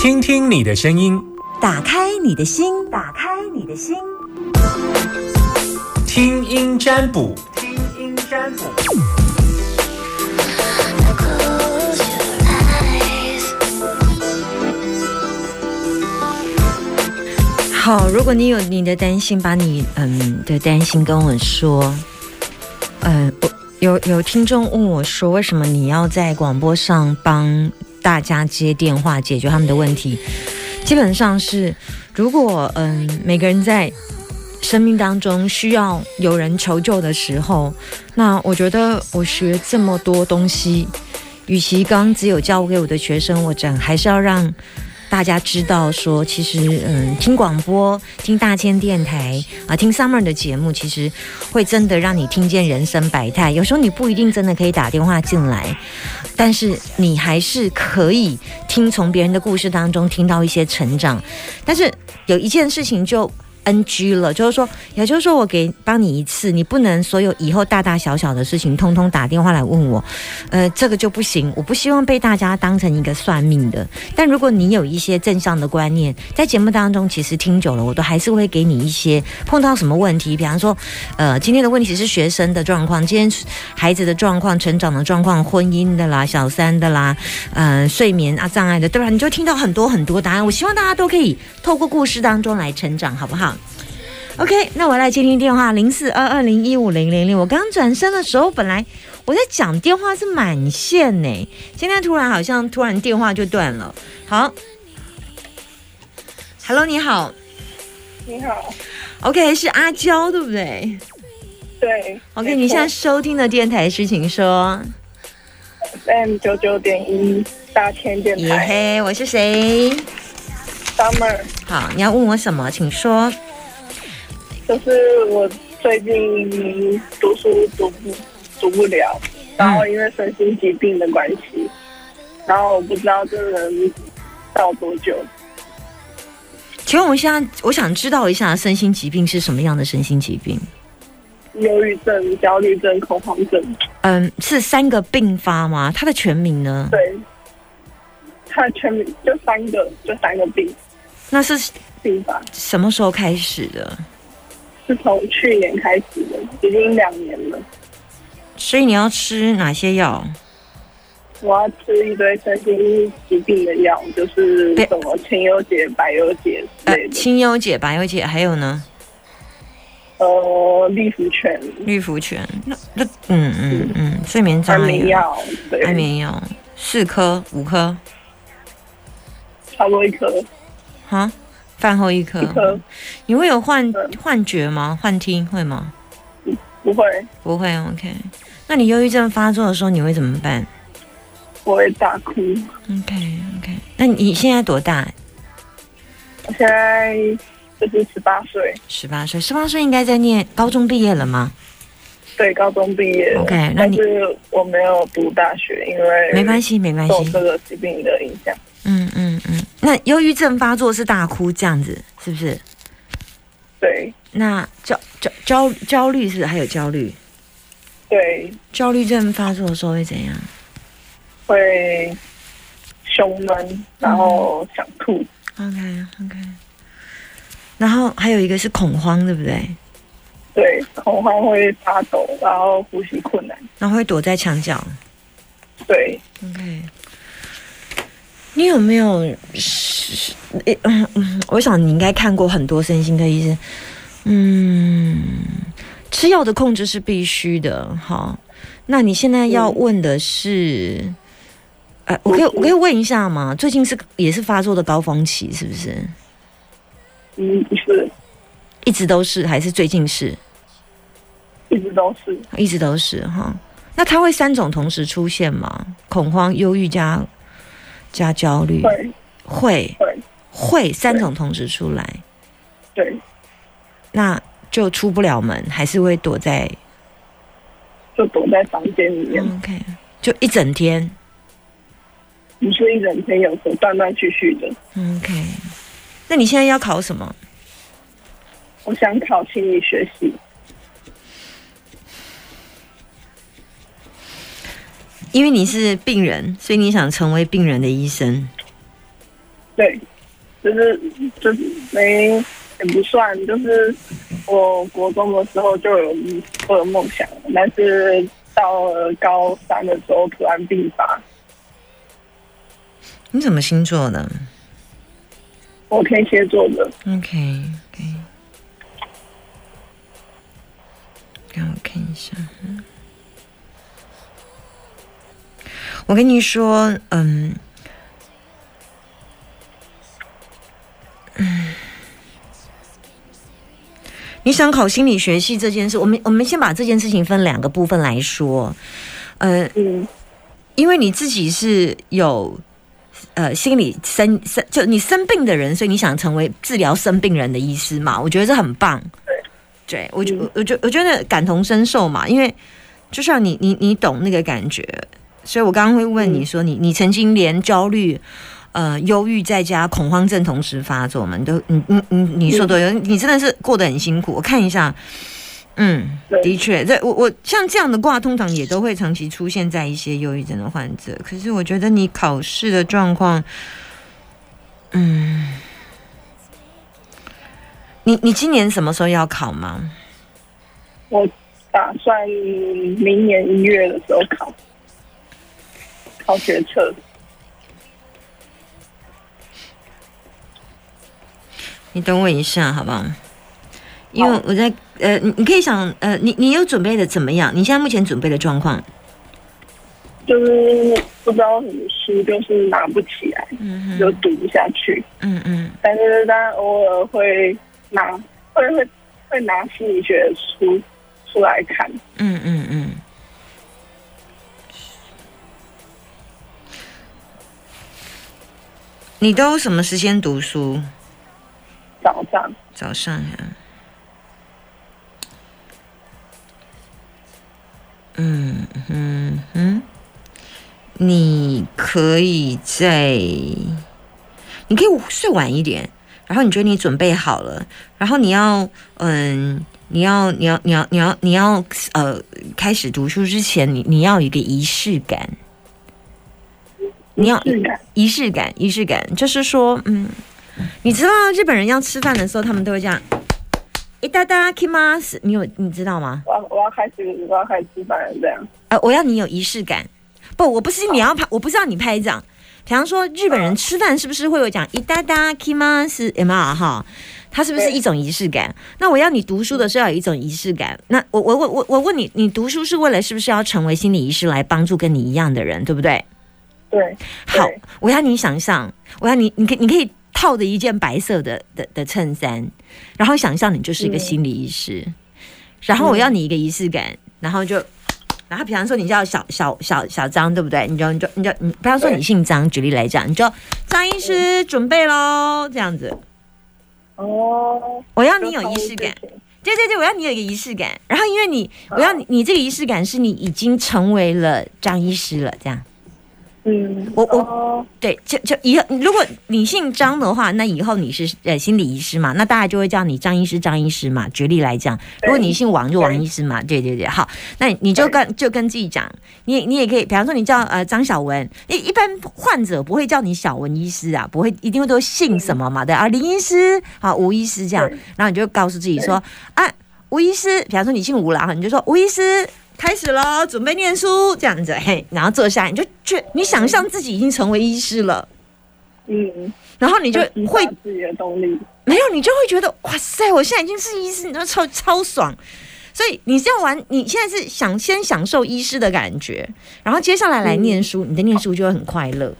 听听你的声音，打开你的心，打开你的心，听音占卜，听音占卜。好，如果你有你的担心，把你嗯的担心跟我说。嗯，我有有听众问我说，为什么你要在广播上帮大家接电话解决他们的问题？基本上是，如果嗯每个人在生命当中需要有人求救的时候，那我觉得我学这么多东西，与其刚只有教给我的学生，我讲还是要让。大家知道说，其实嗯，听广播、听大千电台啊，听 Summer 的节目，其实会真的让你听见人生百态。有时候你不一定真的可以打电话进来，但是你还是可以听从别人的故事当中听到一些成长。但是有一件事情就。NG 了，就是说，也就是说，我给帮你一次，你不能所有以后大大小小的事情，通通打电话来问我，呃，这个就不行。我不希望被大家当成一个算命的。但如果你有一些正向的观念，在节目当中，其实听久了，我都还是会给你一些碰到什么问题，比方说，呃，今天的问题是学生的状况，今天孩子的状况、成长的状况、婚姻的啦、小三的啦，嗯，睡眠啊障碍的，对吧？你就听到很多很多答案。我希望大家都可以透过故事当中来成长，好不好？OK，那我来接听电话，零四二二零一五零零零。我刚转身的时候，本来我在讲电话是满线呢，现在突然好像突然电话就断了。好，Hello，你好，你好，OK，是阿娇对不对？对，OK，你现在收听的电台是请说，M 九九点一大千电台。耶嘿，我是谁？Summer。好，你要问我什么？请说。就是我最近读书读不读不了，然后因为身心疾病的关系，然后我不知道这能到多久。请问我现在我想知道一下，身心疾病是什么样的身心疾病？忧郁症、焦虑症、恐慌症。嗯，是三个并发吗？它的全名呢？对，它的全名就三个，就三个病。那是并发什么时候开始的？是从去年开始的，已经两年了。所以你要吃哪些药？我要吃一堆身心疾病的药，就是什么清幽解、百忧解之类的。清幽解、百忧解，还有呢？呃，绿福泉。绿福泉，那那嗯嗯嗯，睡眠障碍药，对安眠药四颗、五颗，差不多一颗。哈？饭后一颗，你会有幻幻觉吗？幻听会吗？不会，不会。OK，那你忧郁症发作的时候你会怎么办？我会大哭。OK，OK。那你现在多大？我现在就是十八岁。十八岁，十八岁应该在念高中毕业了吗？对，高中毕业。OK，那你我没有读大学，因为没关系，没关系，受这个疾病的影响。嗯嗯嗯，那忧郁症发作是大哭这样子，是不是？对。那焦焦焦焦虑是还有焦虑？对。焦虑症发作的时候会怎样？会胸闷，然后想吐。OK OK。然后还有一个是恐慌，对不对？对，恐慌会发抖，然后呼吸困难，然后会躲在墙角。对。OK。你有没有是？嗯嗯，我想你应该看过很多身心科医生。嗯，吃药的控制是必须的。好，那你现在要问的是，哎，我可以我可以问一下吗？最近是也是发作的高峰期，是不是？嗯，不是，一直都是，还是最近是？一直都是，一直都是哈。那它会三种同时出现吗？恐慌、忧郁加？加焦虑。会。会。会。会三种同时出来，对，那就出不了门，还是会躲在，就躲在房间里面。OK，就一整天，不是一整天，有时候断断续续的。OK，那你现在要考什么？我想考心理学系。因为你是病人，所以你想成为病人的医生。对，就是就是没也不算，就是我国中的时候就有我有梦想，但是到了高三的时候突然病发。你什么星座的我天蝎座的，？OK OK，让我看一下。嗯我跟你说，嗯，嗯，你想考心理学系这件事，我们我们先把这件事情分两个部分来说。呃，嗯因为你自己是有呃心理生生，就你生病的人，所以你想成为治疗生病人的医师嘛？我觉得这很棒。对，我觉嗯我觉我觉得感同身受嘛，因为就像你你你懂那个感觉，所以我刚刚会问你说，你你曾经连焦虑。呃，忧郁再加恐慌症同时发作吗？你都，你你你你说的，你真的是过得很辛苦。我看一下，嗯，的确，这我我像这样的卦，通常也都会长期出现在一些忧郁症的患者。可是我觉得你考试的状况，嗯，你你今年什么时候要考吗？我打算明年一月的时候考考学测。你等我一下，好不好？因为我在呃，你你可以想呃，你你有准备的怎么样？你现在目前准备的状况？就是不知道什么书，就是拿不起来，嗯就读不下去。嗯嗯但是当然偶尔会拿，会会会拿心理学的书出来看。嗯嗯嗯。你都什么时间读书？早上早上呀、嗯嗯嗯，你可以在，你可以睡晚一点，然后你觉得你准备好了，然后你要嗯，你要你要你要你要你要呃，开始读书之前，你你要有一个仪式感。你要仪式感仪式感，就是说，嗯，你知道日本人要吃饭的时候，他们都会这样，一哒哒 kimas，你有你知道吗？我要我要开始我要开始吃饭了，这样。呃，我要你有仪式感，不，我不是你要拍，我不是要你拍掌。比方说，日本人吃饭是不是会有讲一哒哒 kimas 有没有哈？它是不是一种仪式感？那我要你读书的时候要有一种仪式感。那我我我我我问你，你读书是为了是不是要成为心理医师来帮助跟你一样的人，对不对？对，好，我要你想象，我要你，你可你可以套着一件白色的的的衬衫，然后想象你就是一个嗯。心理医师，然后我要你一个仪式感，然后就，然后比方说你叫小小小小张，对不对？你就你就你就你，比方说你姓张，举例来讲，你就张医师准备喽，这样子，哦，我要你有仪式感。对对对，我要你有一个仪式感，然后因为你，我要你，你这个仪式感是你已经成为了张医师了，这样。嗯，我我哦对，就就以后如果你姓张的话，那以后你是呃心理医师嘛，那大家就会叫你张医师、张医师嘛。举例来讲，如果你姓王，就王医师嘛。对对对，好，那你就跟就跟自己讲，你你也可以，比方说你叫呃张小文，一一般患者不会叫你小文医师啊，不会一定会都姓什么嘛对啊，林医师好，吴医师这样，然后你就告诉自己说啊，吴医师，比方说你姓吴啦，你就说吴医师。开始喽，准备念书，这样子，嘿，然后坐下来，你就觉你想象自己已经成为医师了，嗯，然后你就会自己的动力。没有，你就会觉得哇塞，我现在已经是医师，你知道超超爽。所以你是要玩，你现在是想先享受医师的感觉，然后接下来来念书，你的念书就会很快乐。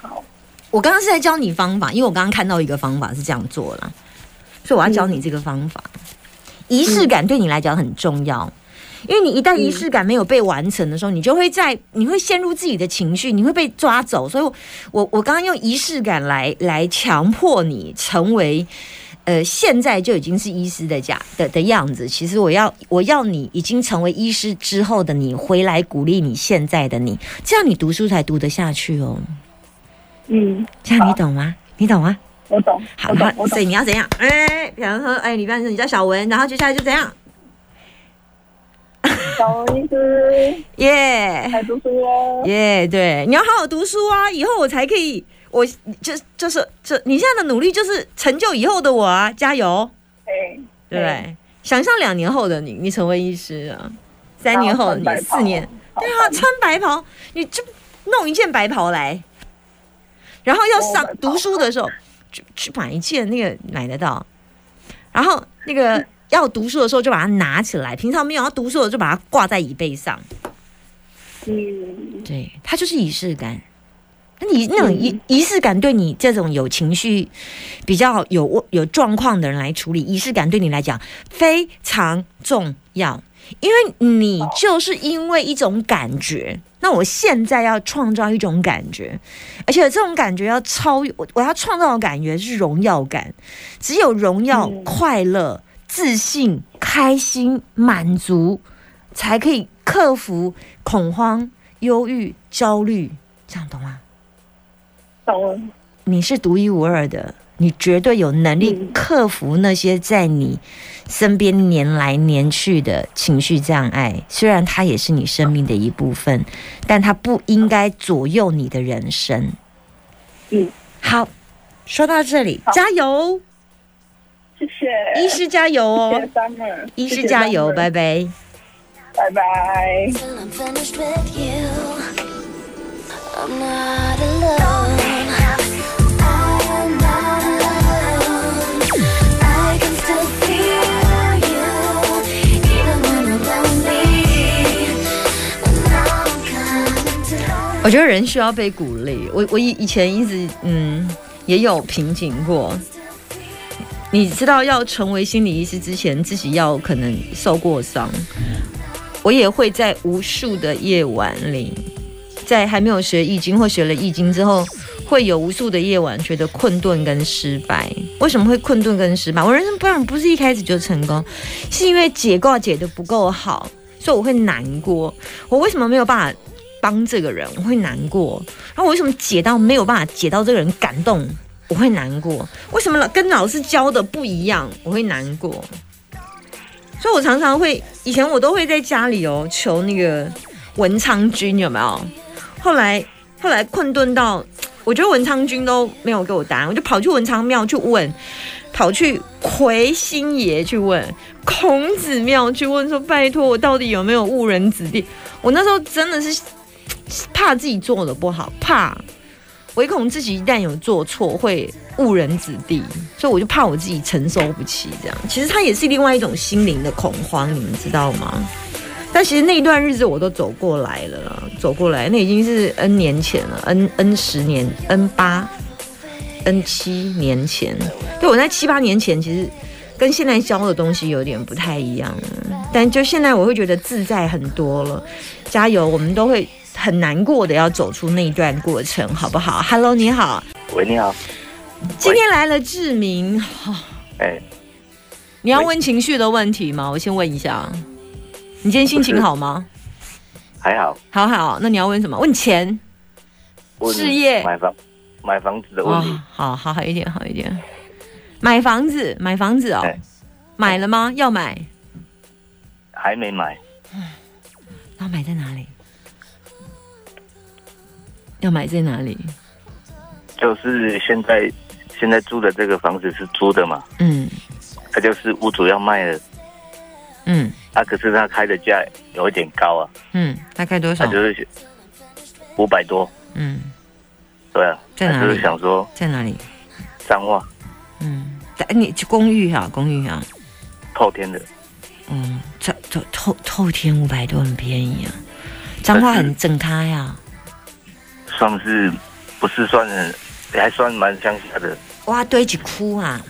好，我刚刚是在教你方法，因为我刚刚看到一个方法是这样做了，所以我要教你这个方法。仪式感对你来讲很重要，因为你一旦仪式感没有被完成的时候，你就会在你会陷入自己的情绪，你会被抓走。所以我，我我刚刚用仪式感来来强迫你成为。呃，现在就已经是医师的假的的样子。其实我要我要你已经成为医师之后的你回来鼓励你现在的你，这样你读书才读得下去哦。嗯，这样你懂吗？你懂吗？我懂，好，我懂，我懂然后所以。你要怎样？哎，比方说，哎，你比方说你叫小文，然后接下来就怎样？耶。还读书哦。耶，对，你要好好读书啊，以后我才可以，我就就是这你现在的努力就是成就以后的我啊，加油，哎，对不对？想象两年后的你，你成为医师啊，三年后的你，四年，对啊，穿白袍，你就弄一件白袍来，然后要上读书的时候，去去买一件那个买得到，然后那个要读书的时候就把它拿起来，平常没有要读书的就把它挂在椅背上，嗯，对，它就是仪式感。那你那种仪仪式感对你这种有情绪、比较有有状况的人来处理，仪式感对你来讲非常重要，因为你就是因为一种感觉。那我现在要创造一种感觉，而且这种感觉要超越我，我要创造的感觉是荣耀感，只有荣耀、快乐、自信、开心、满足，才可以克服恐慌、忧郁、焦虑，这样懂吗？懂。你是独一无二的，你绝对有能力克服那些在你身边黏来黏去的情绪障碍。虽然它也是你生命的一部分，但它不应该左右你的人生。嗯，好，说到这里，加油！谢谢，医师加油哦！谢谢医师加油，拜拜，拜拜。Till I'm finished with you. I'm not alone. I am not alone. I can still feel you, even when I'm lonely. And now I'm coming 我觉得人需要被鼓励。我我以以前一直嗯也有瓶颈过。你知道，要成为心理医师之前，自己要可能受过伤。我也会在无数的夜晚里，在还没有学易经或学了易经之后，会有无数的夜晚觉得困顿跟失败。为什么会困顿跟失败？我人生不然不是一开始就成功，是因为解卦解的不够好，所以我会难过。我为什么没有办法帮这个人？我会难过。然后我为什么解到没有办法解到这个人感动？我会难过。为什么老跟老师教的不一样？我会难过。所以我常常会，以前我都会在家里哦求那个文昌君有没有？后来后来困顿到，我觉得文昌君都没有给我答案，我就跑去文昌庙去问，跑去魁星爷去问，孔子庙去问说，拜托我到底有没有误人子弟？我那时候真的是怕自己做的不好，怕唯恐自己一旦有做错会误人子弟，所以我就怕我自己承受不起。这样，其实它也是另外一种心灵的恐慌，你们知道吗？但其实那一段日子我都走过来了，走过来，那已经是 N 年前了，N N 十年，N 八，N 七年前。对我在七八年前，其实跟现在教的东西有点不太一样，但就现在我会觉得自在很多了。加油，我们都会很难过的要走出那一段过程，好不好？Hello，你好，喂，你好，今天来了志明，哎、你要问情绪的问题吗？我先问一下，你今天心情好吗？还好，好好，那你要问什么？问钱。问事业买房买房子的问哇题，，好好好一点，好一点。买房子，买房子哦，哎买了吗？要买，还没买，那买在哪里？要买在哪里？就是现在现在住的这个房子是租的嘛，嗯。他就是屋主要卖了，嗯。啊，可是他开的价有一点高啊，嗯，大概多少？他？就是五百多，嗯，对啊，在哪里？就是想说在哪里？脏话嗯，但你去公寓哈，公寓啊，透天的，嗯，这透透透天五百多很便宜啊，脏话很整开呀。算是不是算很还算蛮乡下的，哇，堆起哭啊！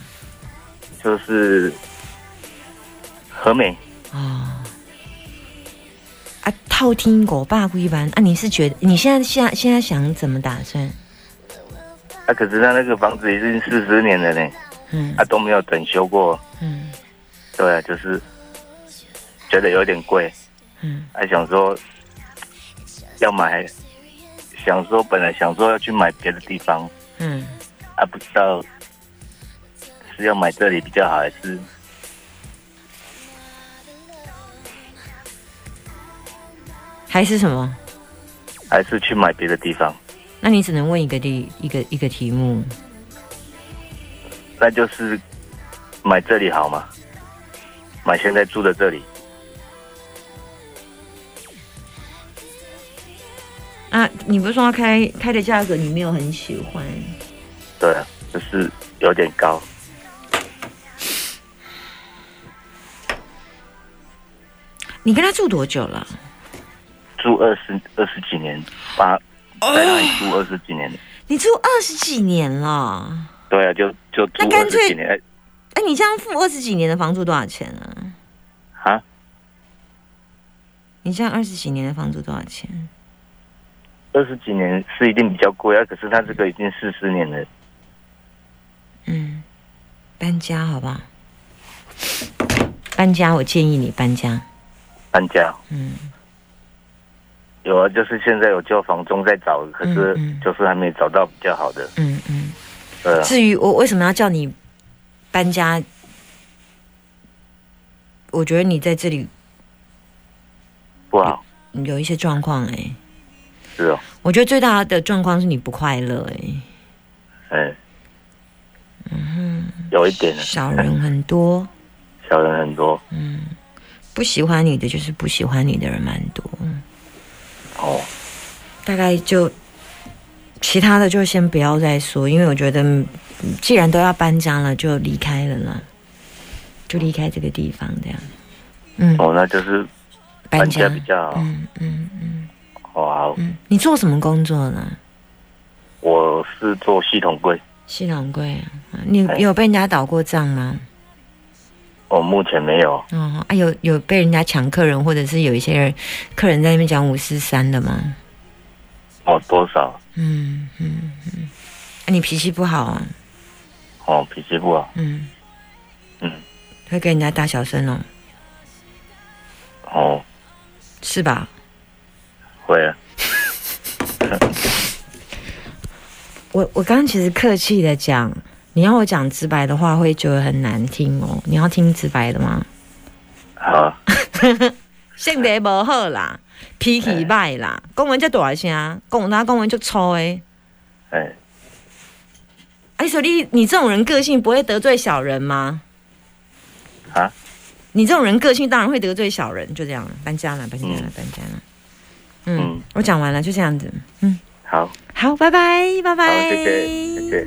就是和美。哦，啊，透天五百几万啊！你是觉得你现在现在现在想怎么打算？啊，可是他那个房子已经四十年了呢，嗯。啊、都没有整修过，嗯。对啊，就是觉得有点贵，嗯。还想说要买，想说本来想说要去买别的地方，嗯，啊，不知道是要买这里比较好，还是还是什么？还是去买别的地方？那你只能问一个题一个一个题目。那就是买这里好吗？买现在住的这里，啊，你不是说开开的价格你没有很喜欢？对啊，就是有点高。你跟他住多久了？住二十二十几年，八在那里住二十几年，你住二十几年了。对啊，就就住那干脆二十几年。哎哎，你这样付二十几年的房租多少钱啊？啊，你这样二十几年的房租多少钱？二十几年是一定比较贵啊，可是他这个已经四十年了。嗯，搬家好不好？搬家，我建议你搬家。搬家嗯，有啊，就是现在有叫房中在找，可是就是还没找到比较好的。嗯嗯。对啊，至于我为什么要叫你搬家，我觉得你在这里不好有一些状况哎、是哦，我觉得最大的状况是你不快乐哎、哎，有一点啊。小人很多，小人很多。嗯。不喜欢你的就是不喜欢你的人蛮多，哦，大概就其他的就先不要再说，因为我觉得嗯既然都要搬家了，就离开了啦，就离开这个地方这样。嗯，哦，那就是搬家比较好。嗯嗯嗯哦，好，嗯，你做什么工作呢？我是做系统柜，系统柜啊，你哎有被人家倒过账吗？我目前没有。哦，啊，有有被人家抢客人，或者是有一些人客人在那边讲五四三的吗？哦，多少？嗯嗯嗯，啊、你脾气不好啊，哦，脾气不好。嗯嗯，会跟人家大小声哦，哦，是吧？会啊。我我刚刚其实客气的讲，你要我讲直白的话，会觉得很难听哦。你要听直白的吗？好啊，性格无好啦，脾气歹啦，公文就大声，讲他公文就粗诶。哎，哎，所以你这种人个性不会得罪小人吗？啊，你这种人个性当然会得罪小人，就这样了，搬家了，搬家了，嗯搬家了。嗯嗯，我讲完了，就这样子。嗯，好。好，拜拜，拜拜。好谢谢